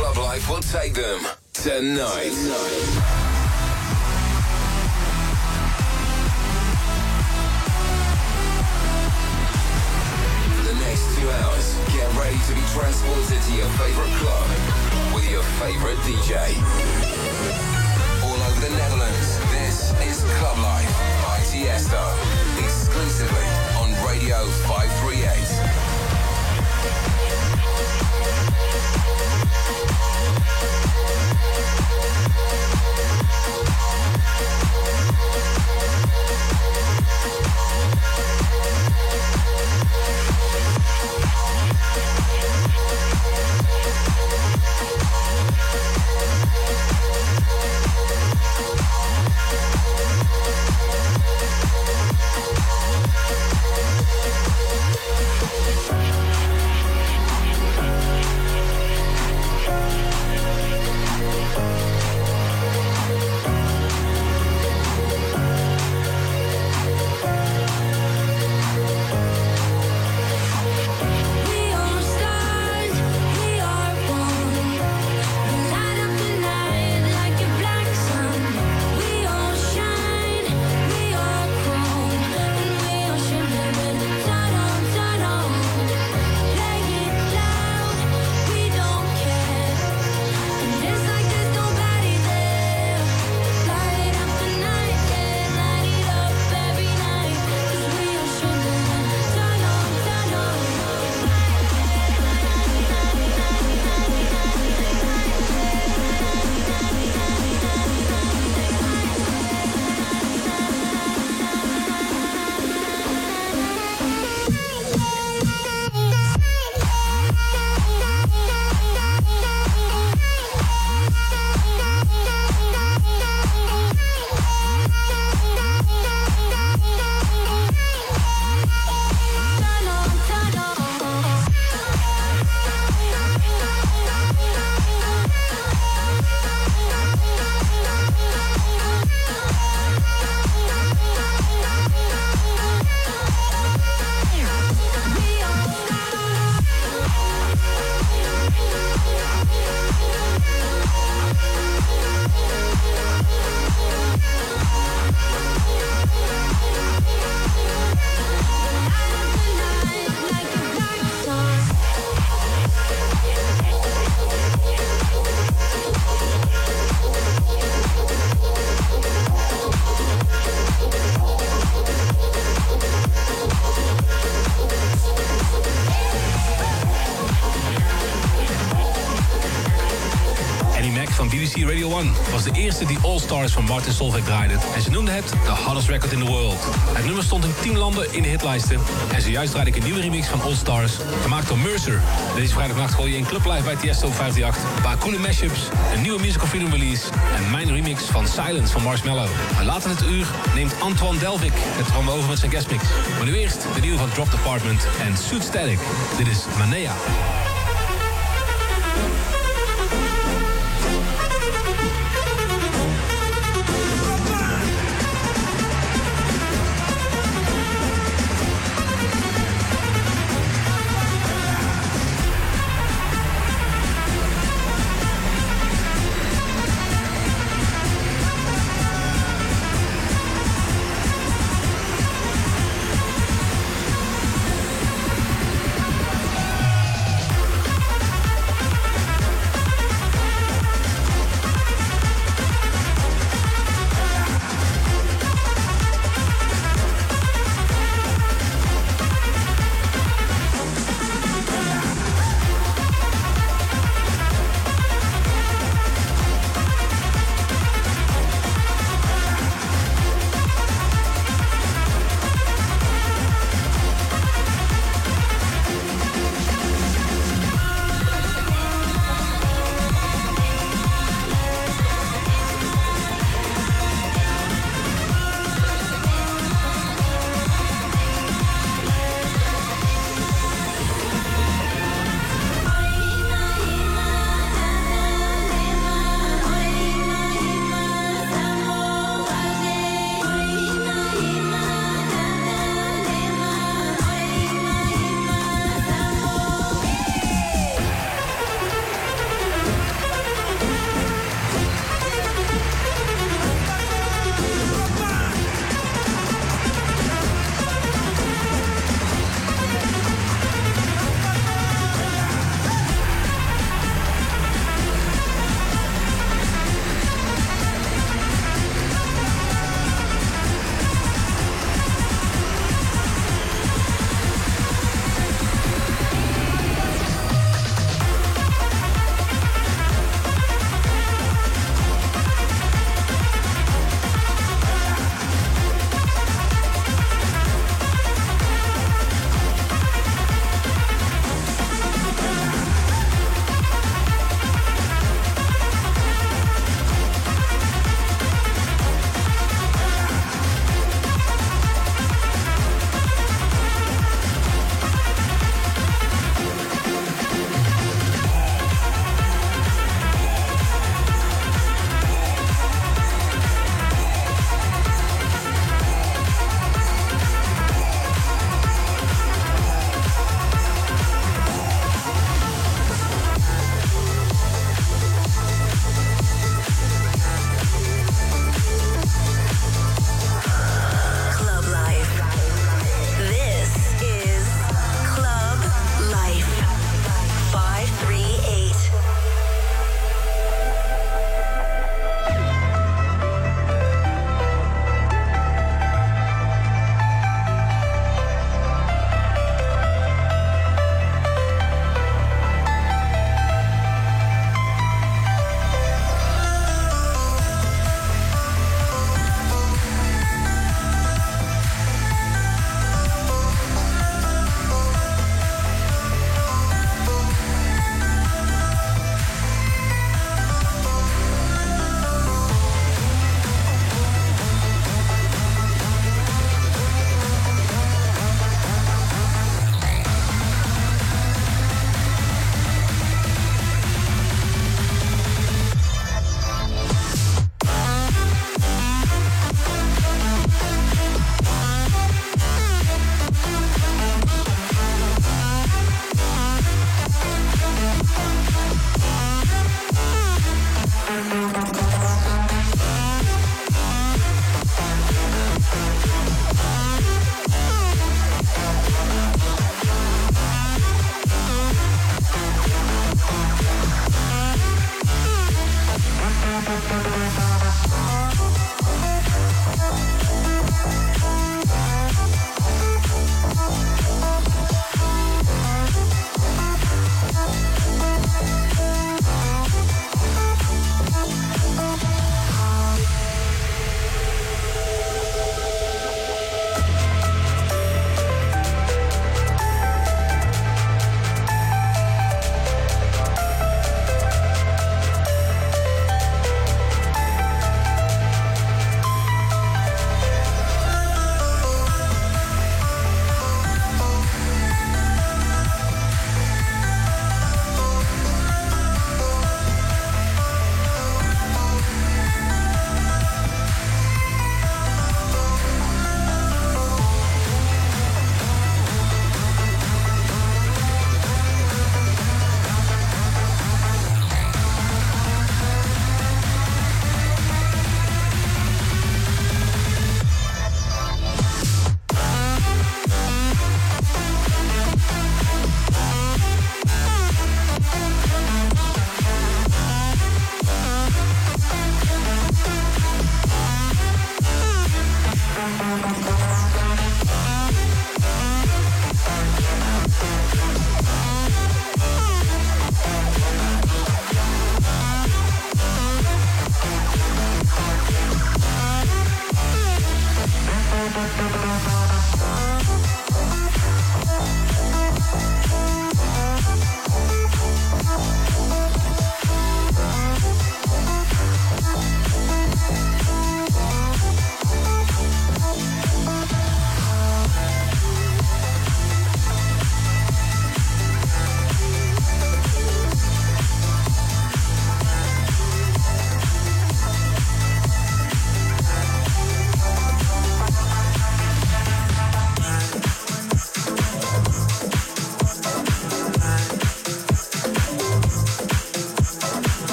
club life will take them tonight. two hours, get ready to be transported to your favorite club with your favorite DJ. All over the Netherlands, this is Club Life by Tiesto, exclusively on Radio 1 was de eerste die All Martin Solveig. En ze noemde het The Hottest Record in the World. Het nummer stond in 10 landen in de hitlijsten. En zojuist draaide ik een nieuwe remix van All Stars, gemaakt door Mercer. Deze vrijdagnacht gooi je in Club Live bij Tiesto 538. Een paar coole mashups, een nieuwe Musical Freedom release... en mijn remix van Silence van Marshmallow. En later het uur neemt Antoine Delvik het programma over met zijn guestmix. Maar nu eerst de nieuwe van Drop Department en Suit Static. Dit is Manea.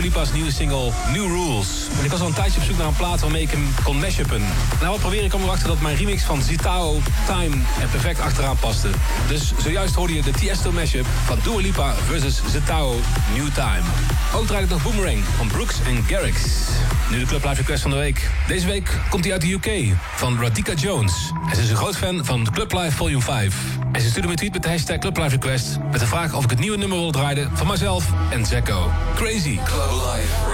Lipa's nieuwe single New Rules. Ik was al een tijdje op zoek naar een plaat waarmee ik hem kon mashuppen. Nou, wat probeer ik om erachter dat mijn remix van Zitao Time er perfect achteraan paste. Dus zojuist hoorde je de Tiesto mashup van Dua Lipa versus Zitao New Time. Ook draait ik nog Boomerang van Brooks en Garrix. Nu de Club Live Request van de week. Deze week komt hij uit de UK, van Radika Jones. En ze is een groot fan van Club Live Volume 5. En ze stuurde me tweet met de hashtag Club Live Request... met de vraag of ik het nieuwe nummer wil draaien van mijzelf en Zecco. Crazy. Club Live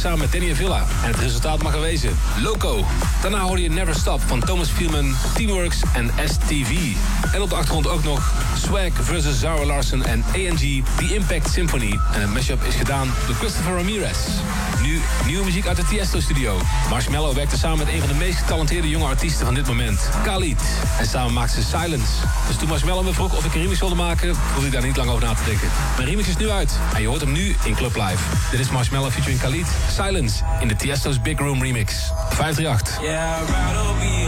samen met Danny Villa. En het resultaat mag er wezen. Loco. Daarna hoorde je Never Stop van Thomas Fielman, Teamworks en STV. En op de achtergrond ook nog Swag versus Zara Larsen en ANG, The Impact Symphony. En het mashup is gedaan door Christopher Ramirez. Nu nieuwe muziek uit de Tiesto-studio. Marshmallow werkte samen met een van de meest getalenteerde jonge artiesten van dit moment, Khalid. En samen maakten ze Silence. Dus toen Marshmallow me vroeg of ik een remix wilde maken, hoefde ik daar niet lang over na te denken. Mijn remix is nu uit en je hoort hem nu in Club Live. Dit is Marshmallow featuring Khalid, Silence in de Tiesto's Big Room remix. 538. Yeah, I'd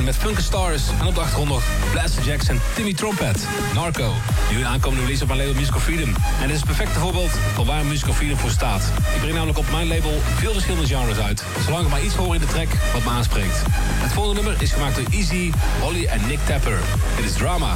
Met Funky Stars en op de achtergrond nog Blaster Jackson, Timmy Trumpet, Narco. Nu aankomende release op mijn label Musical Freedom. En dit is het perfecte voorbeeld van waar Musical Freedom voor staat. Ik breng namelijk op mijn label veel verschillende genres uit. Zolang ik maar iets hoor in de track wat me aanspreekt. Het volgende nummer is gemaakt door Easy, Holly en Nick Tapper. Dit is Drama.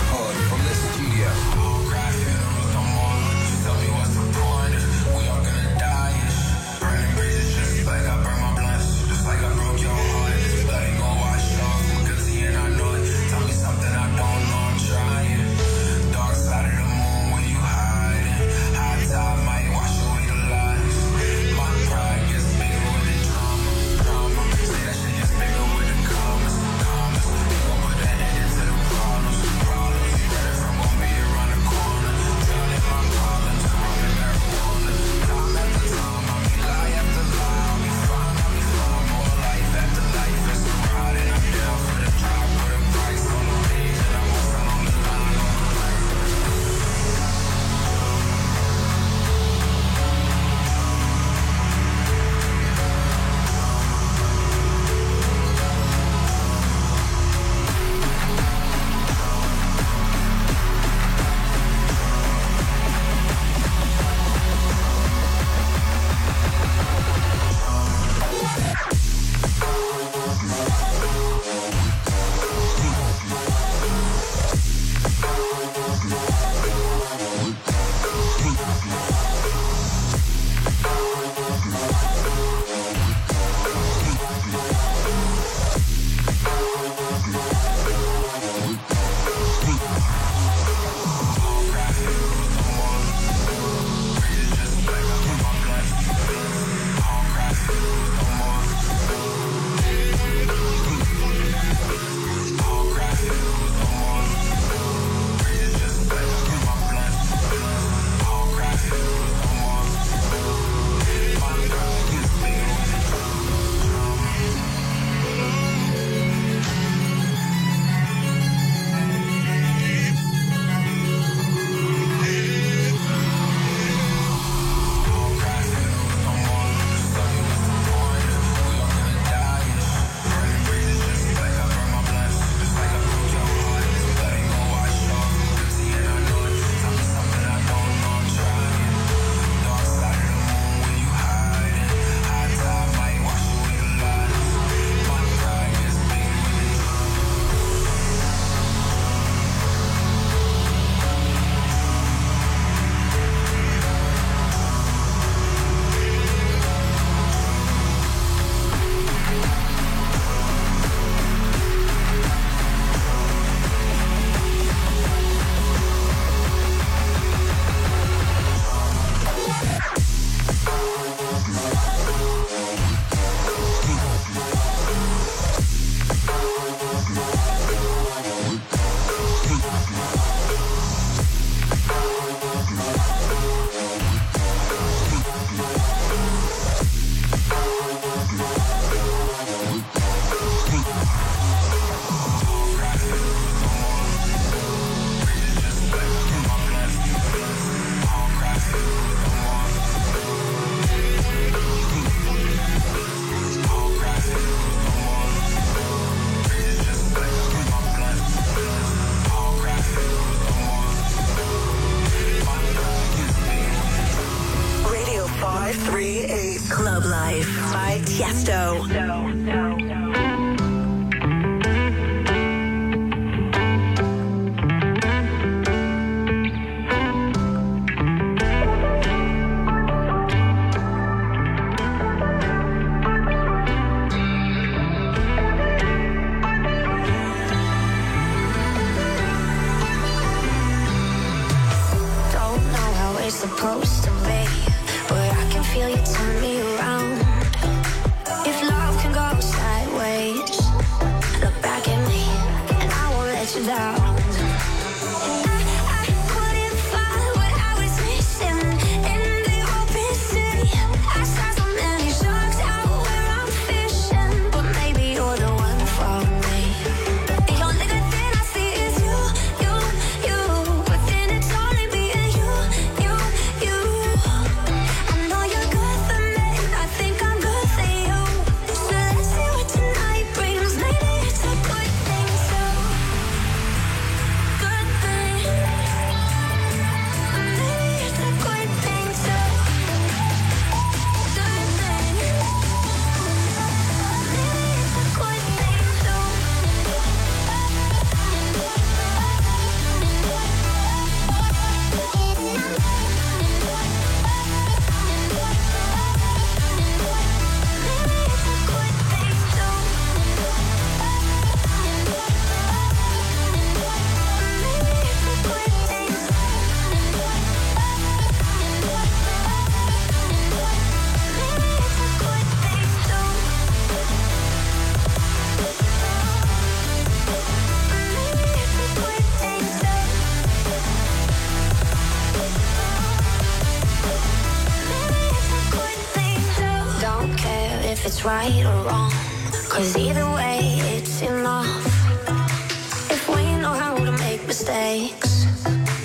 Mistakes,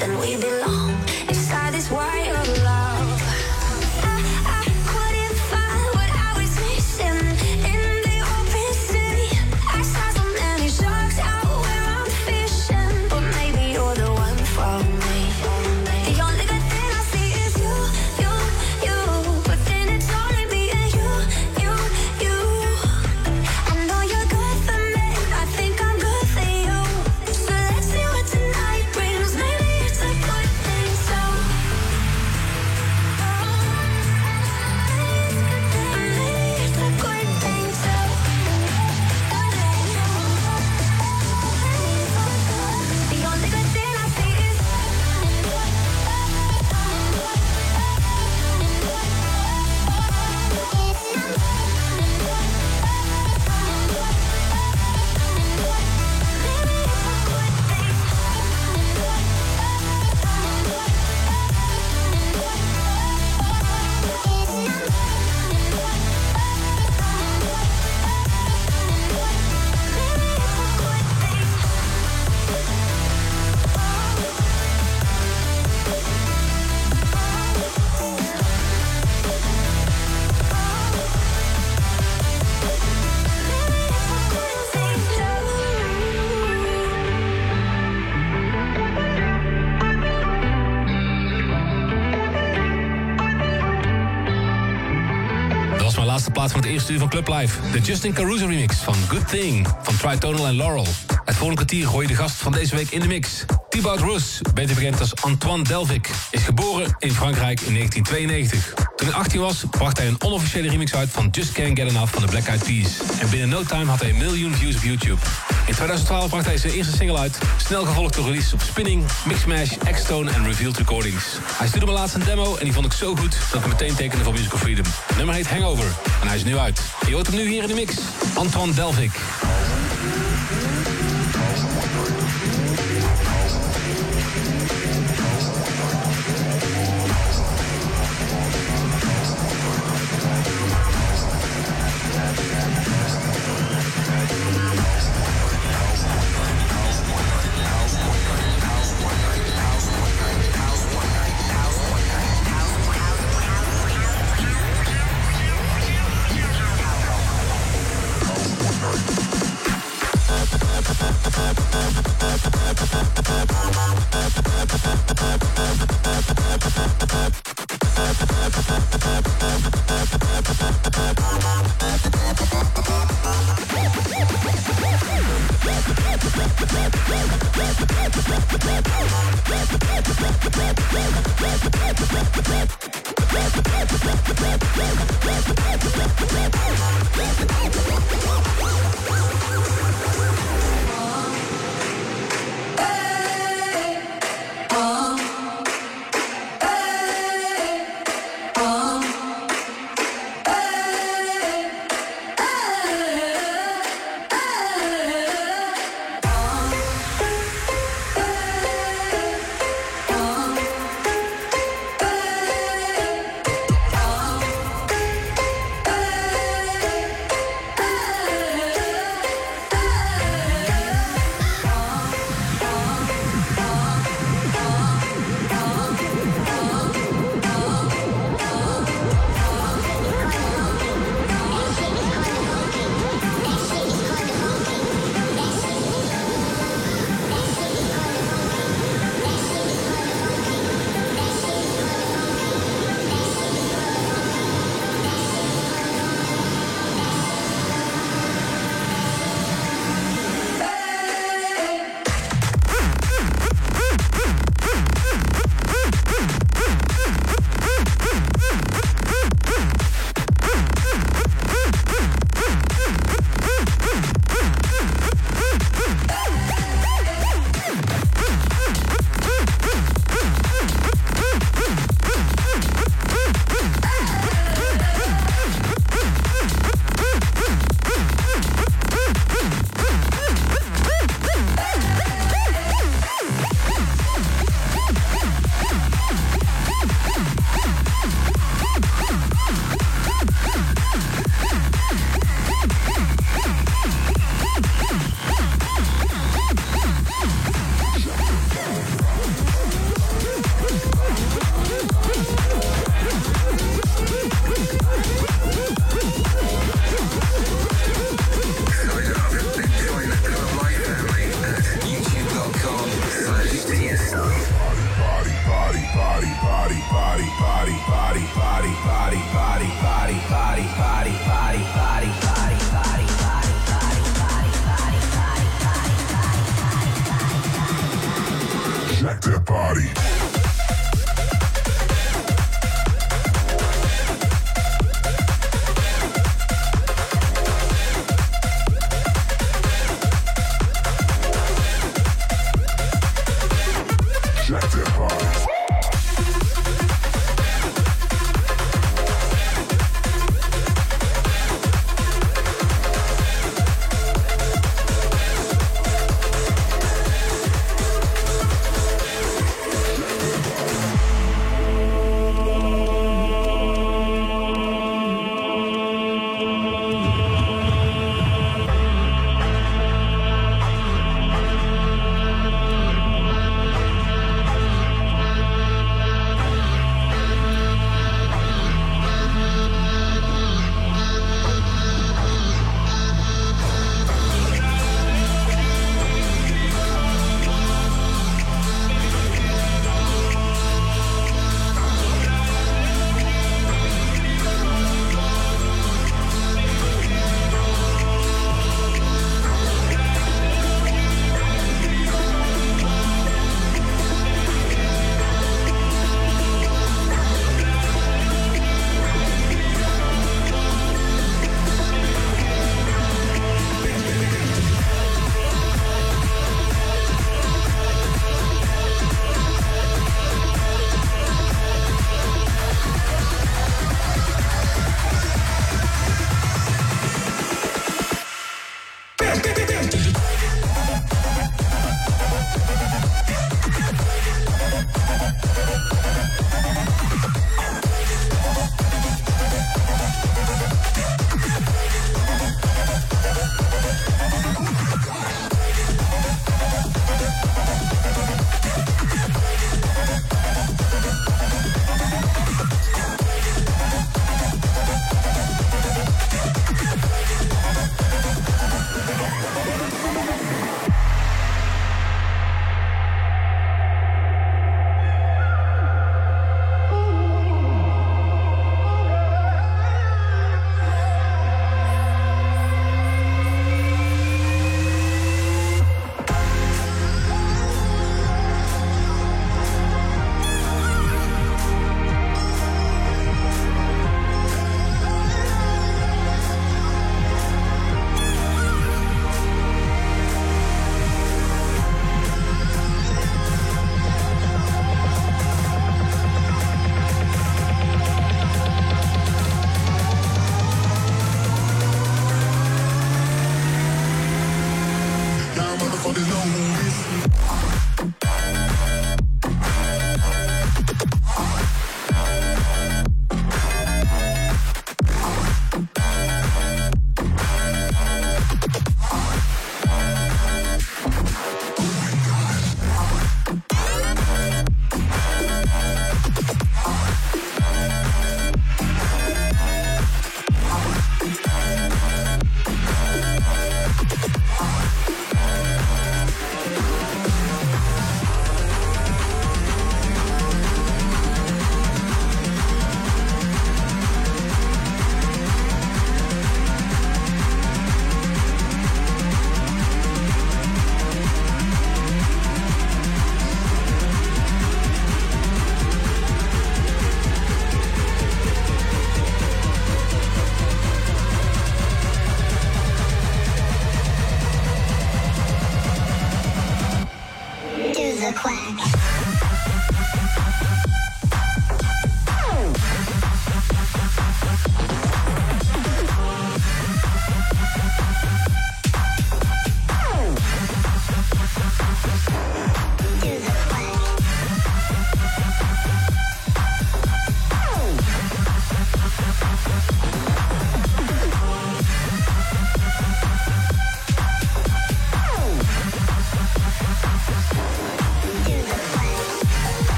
then we belong van Club Live. De Justin Caruso remix van Good Thing van Tritonal en Laurel. Het volgende kwartier gooi je de gast van deze week in de mix. Thibaut Rus, beter bekend als Antoine Delvik, is geboren in Frankrijk in 1992. Toen hij 18 was, bracht hij een onofficiële remix uit van Just Can't Get Enough van de Black Eyed Peas. En binnen no time had hij een miljoen views op YouTube. In 2012 bracht hij zijn eerste single uit, snel gevolgd door releases op Spinning, Mixmash, X-Tone en Revealed Recordings. Hij stuurde me laatst een demo en die vond ik zo goed dat ik meteen tekende voor Musical Freedom. Het nummer heet Hangover en hij is nu uit. Je hoort hem nu hier in de mix. Antoine Delvik.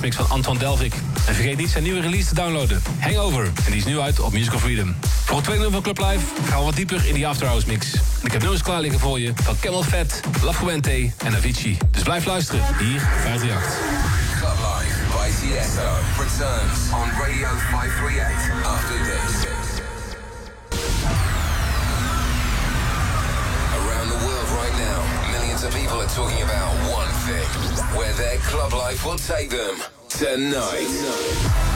Guestmix van Anton Delvik. En vergeet niet zijn nieuwe release te downloaden. Hangover. En die is nu uit op Musical Freedom. Voor het tweede nummer van Club Live gaan we wat dieper in die After Hours mix. En ik heb nummers klaar liggen voor je van Camel Fat, La Fuente en Avicii. Dus blijf luisteren. Hier 538. Club Life by Tiesto returns on Radio 538 after this. Around the world right now, millions of people are talking about one thing. Where their club life will take them tonight. Featuring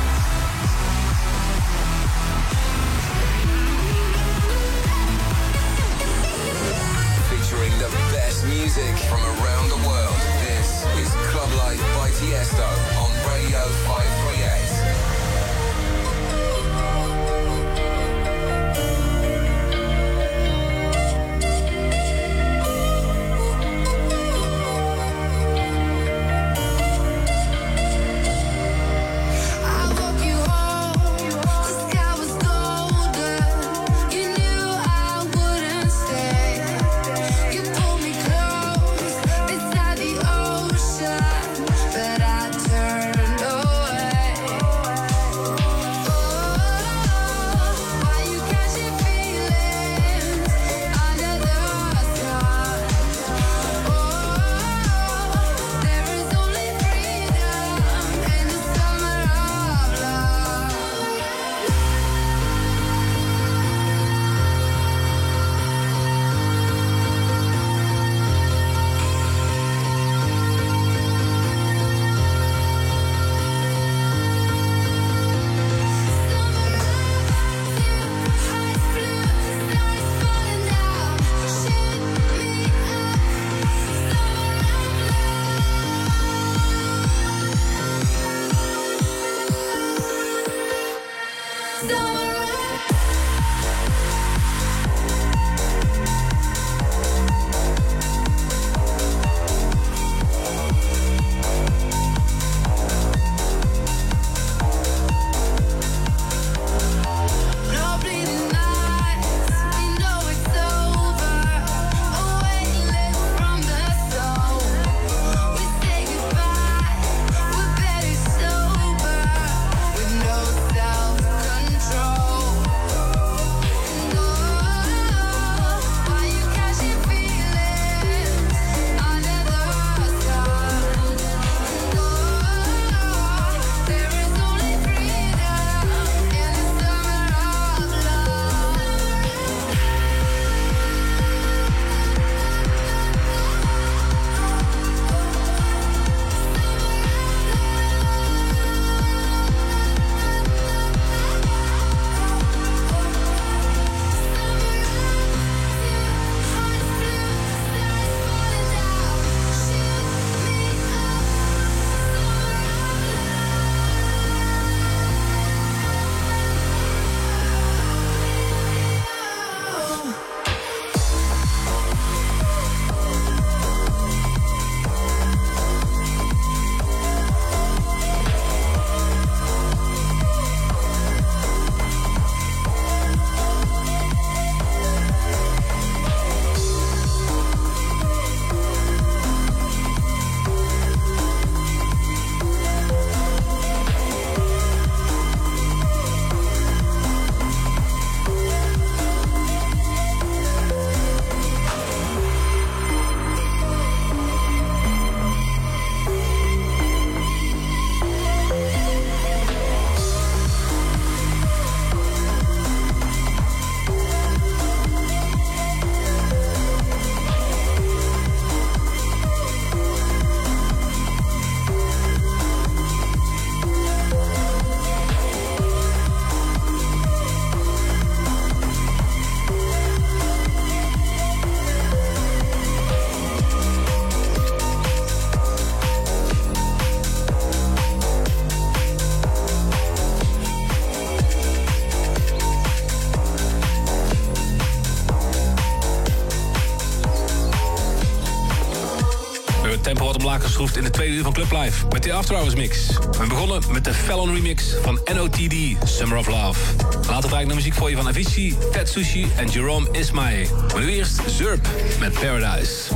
het tempo wat omlaag geschroefd in de tweede uur van Club Live. Met de After Hours mix. We begonnen met de Fallon remix van NOTD, Summer of Love. Later draai ik de muziek voor je van Avicii, Ted Sushi en Jerome Ismail. Maar nu eerst Zurp met Paradise.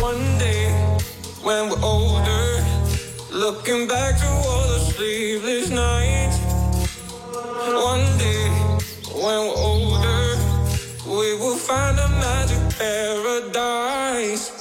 One day when we're older, Looking back to all the sleepless nights. One day, when we're older, we will find a magic paradise.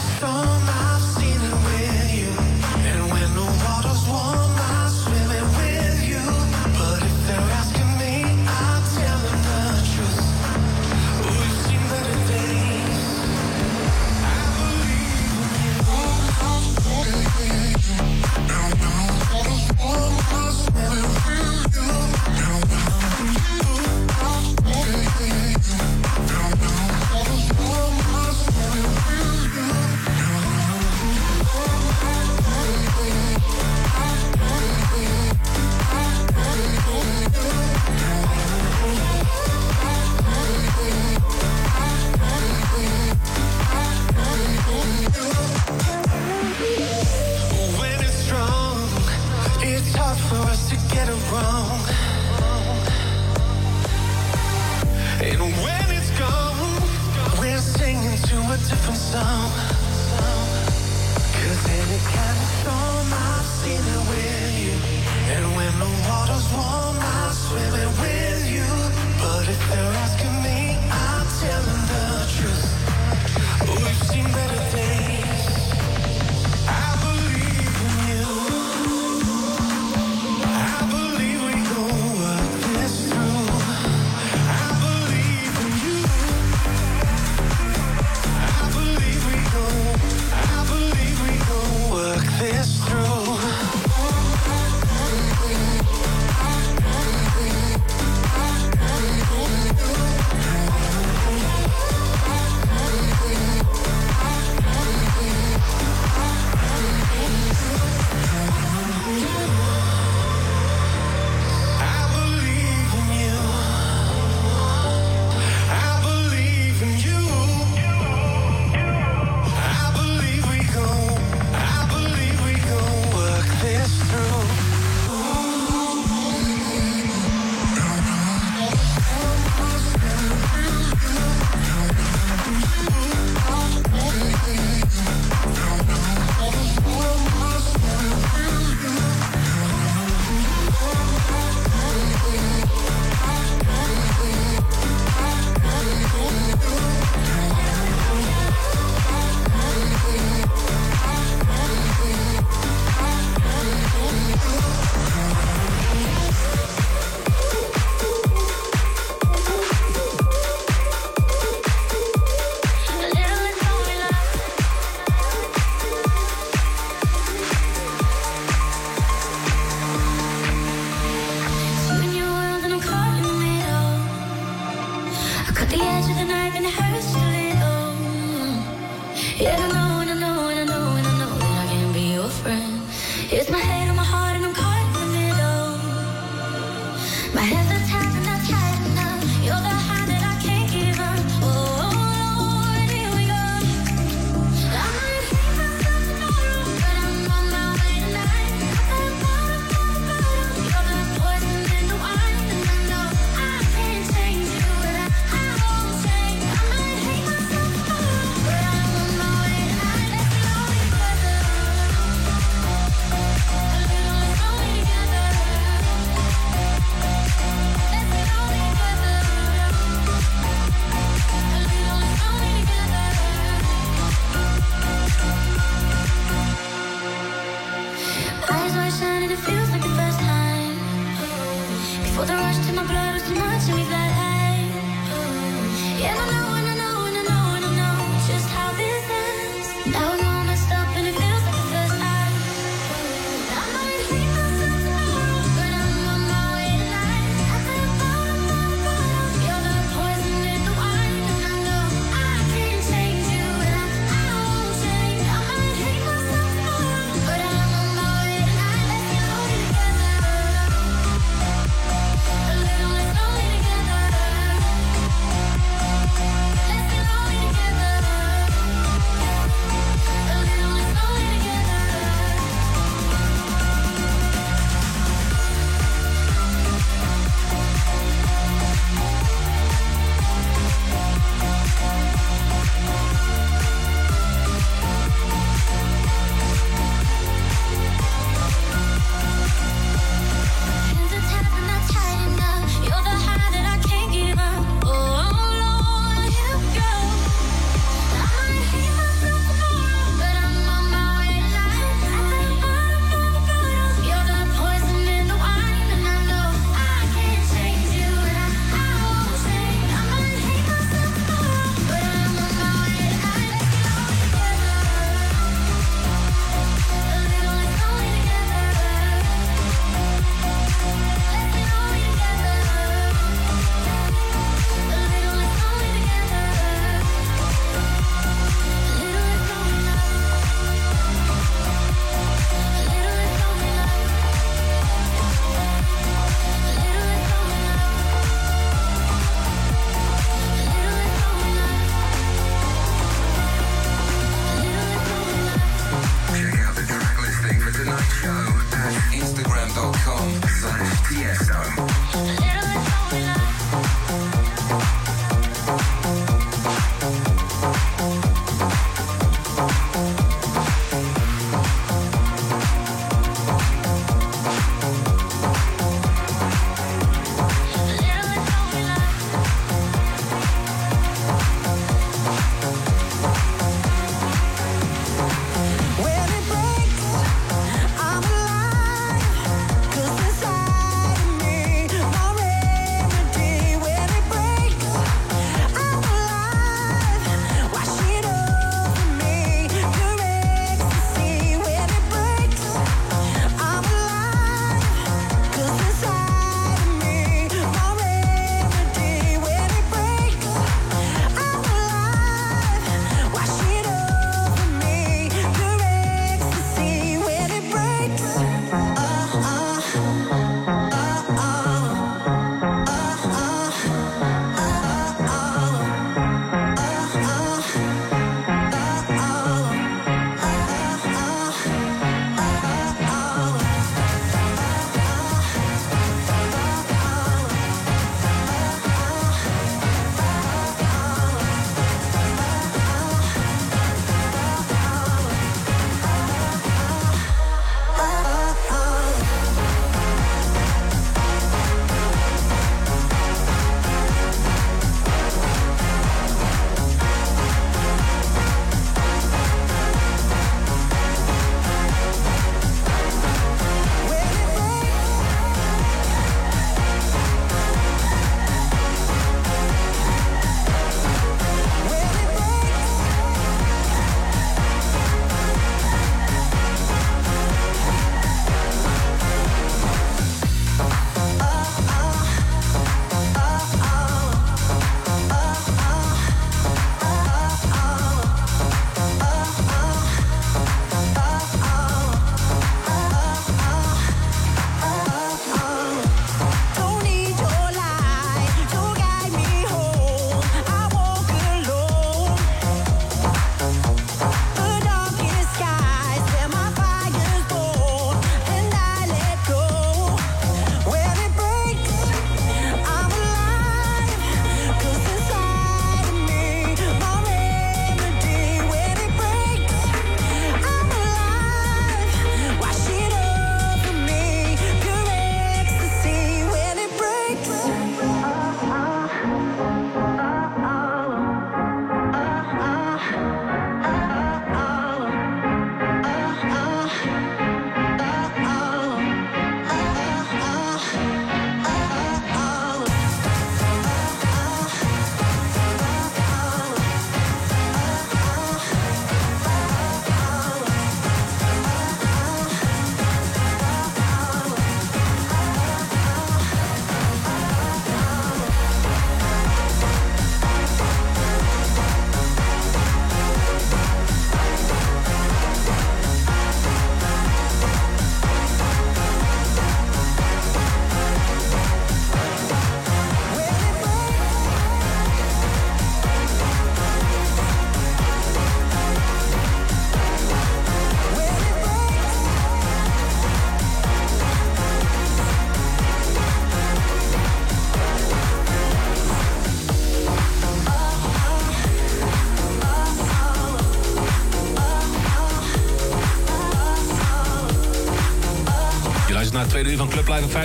Storm,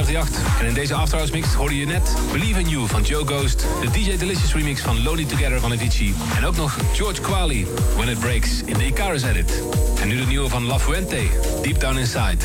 538. En in deze Afterhouse mix hoorde je net Believe in You van Joe Ghost... de DJ Delicious remix van Lonely Together van Avicii... en ook nog George Quali, When It Breaks, in de Icarus edit. En nu de nieuwe van La Fuente, Deep Down Inside.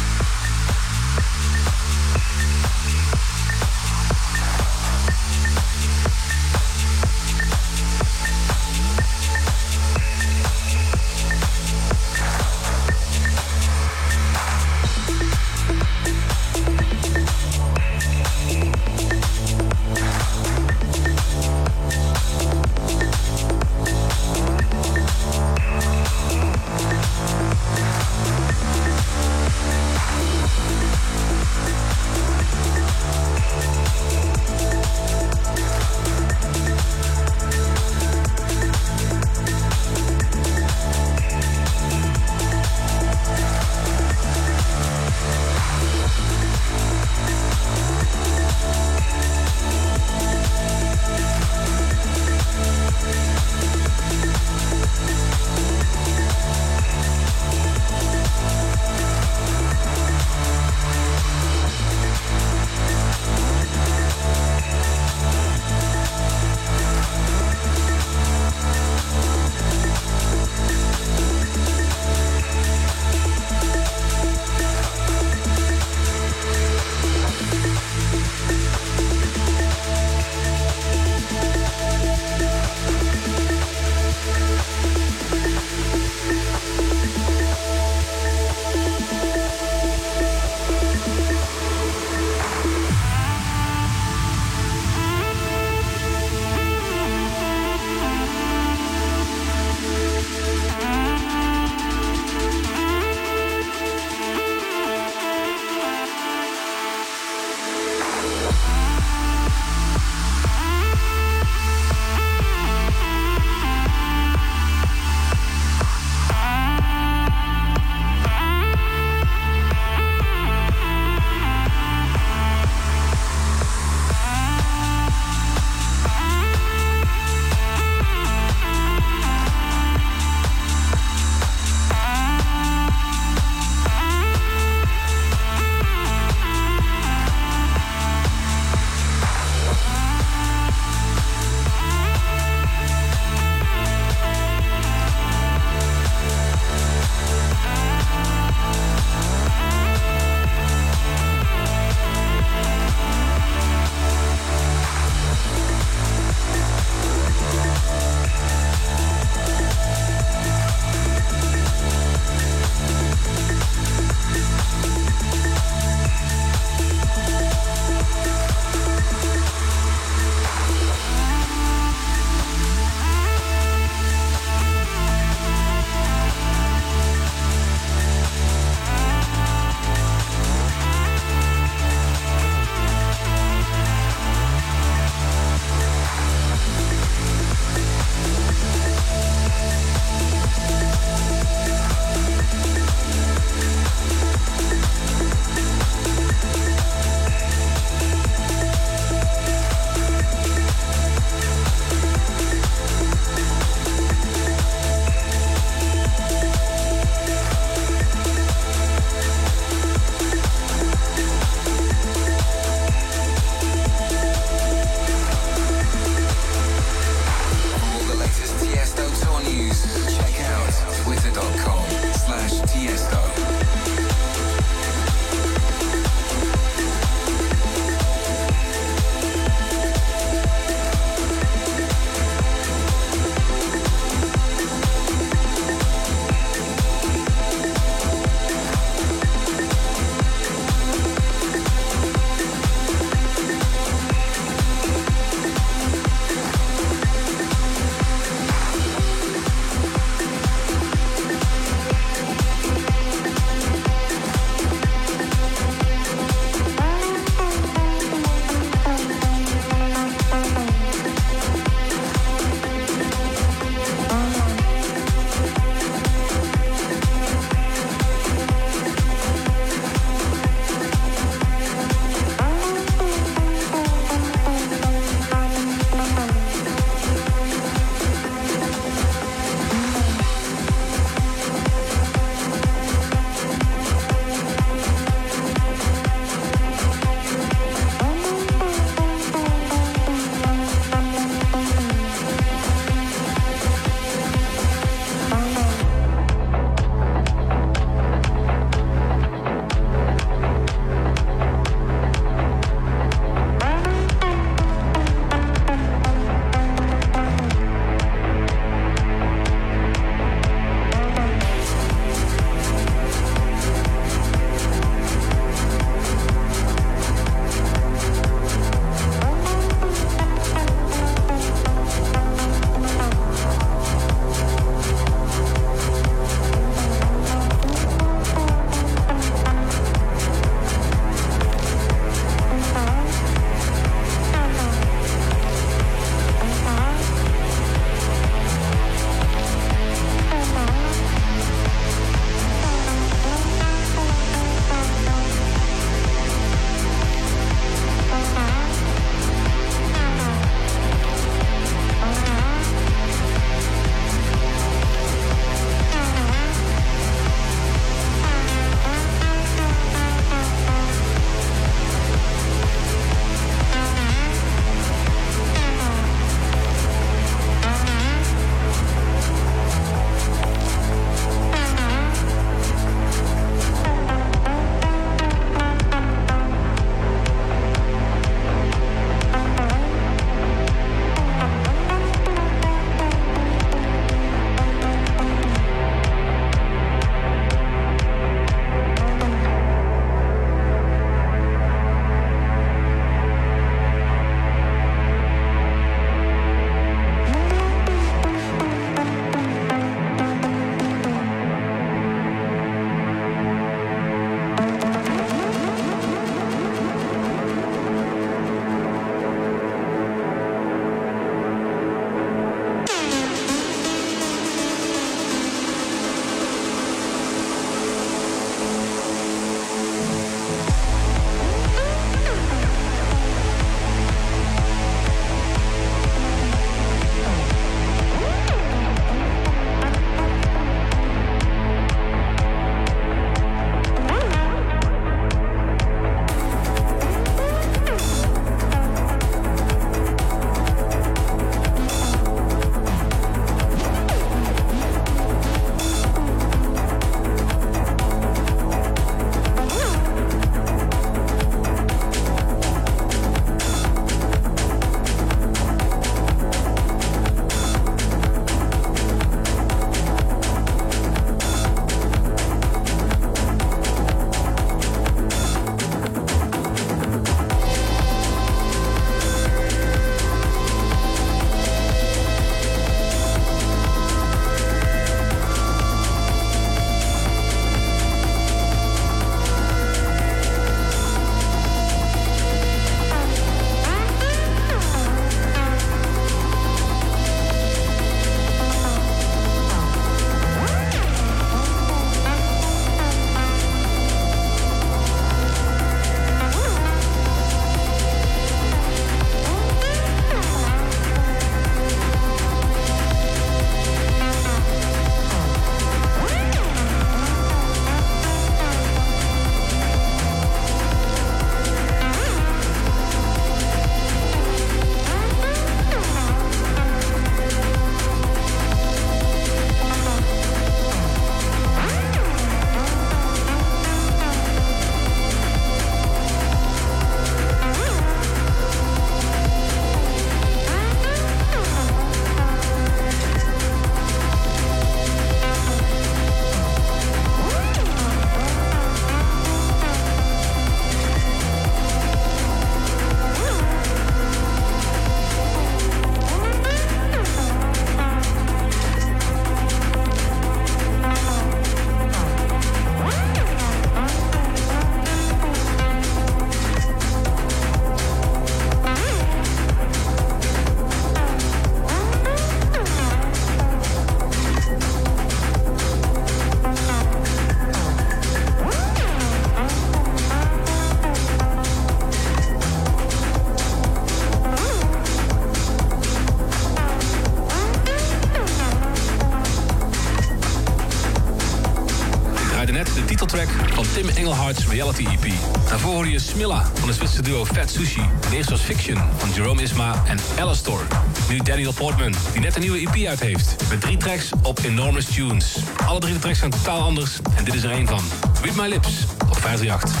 Van de Zwitserse duo Fat Sushi. De eerste was Fiction van Jerome Isma en Alastor. Nu Daniel Portman, die net een nieuwe EP uit heeft. Met drie tracks op Enormous Tunes. Alle drie de tracks zijn totaal anders en dit is er één van. Read My Lips op 538.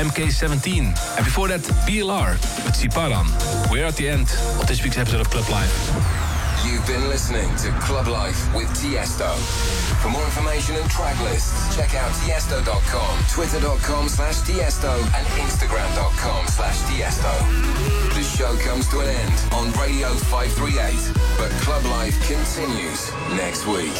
MK17. And before that, BLR with Siparan. We're at the end of this week's episode of Club Live. You've been listening to Club Life with Tiesto. For more information and track lists, check out tiesto.com, twitter.com slash tiesto, and instagram.com slash tiesto. The show comes to an end on Radio 538, but Club Life continues next week.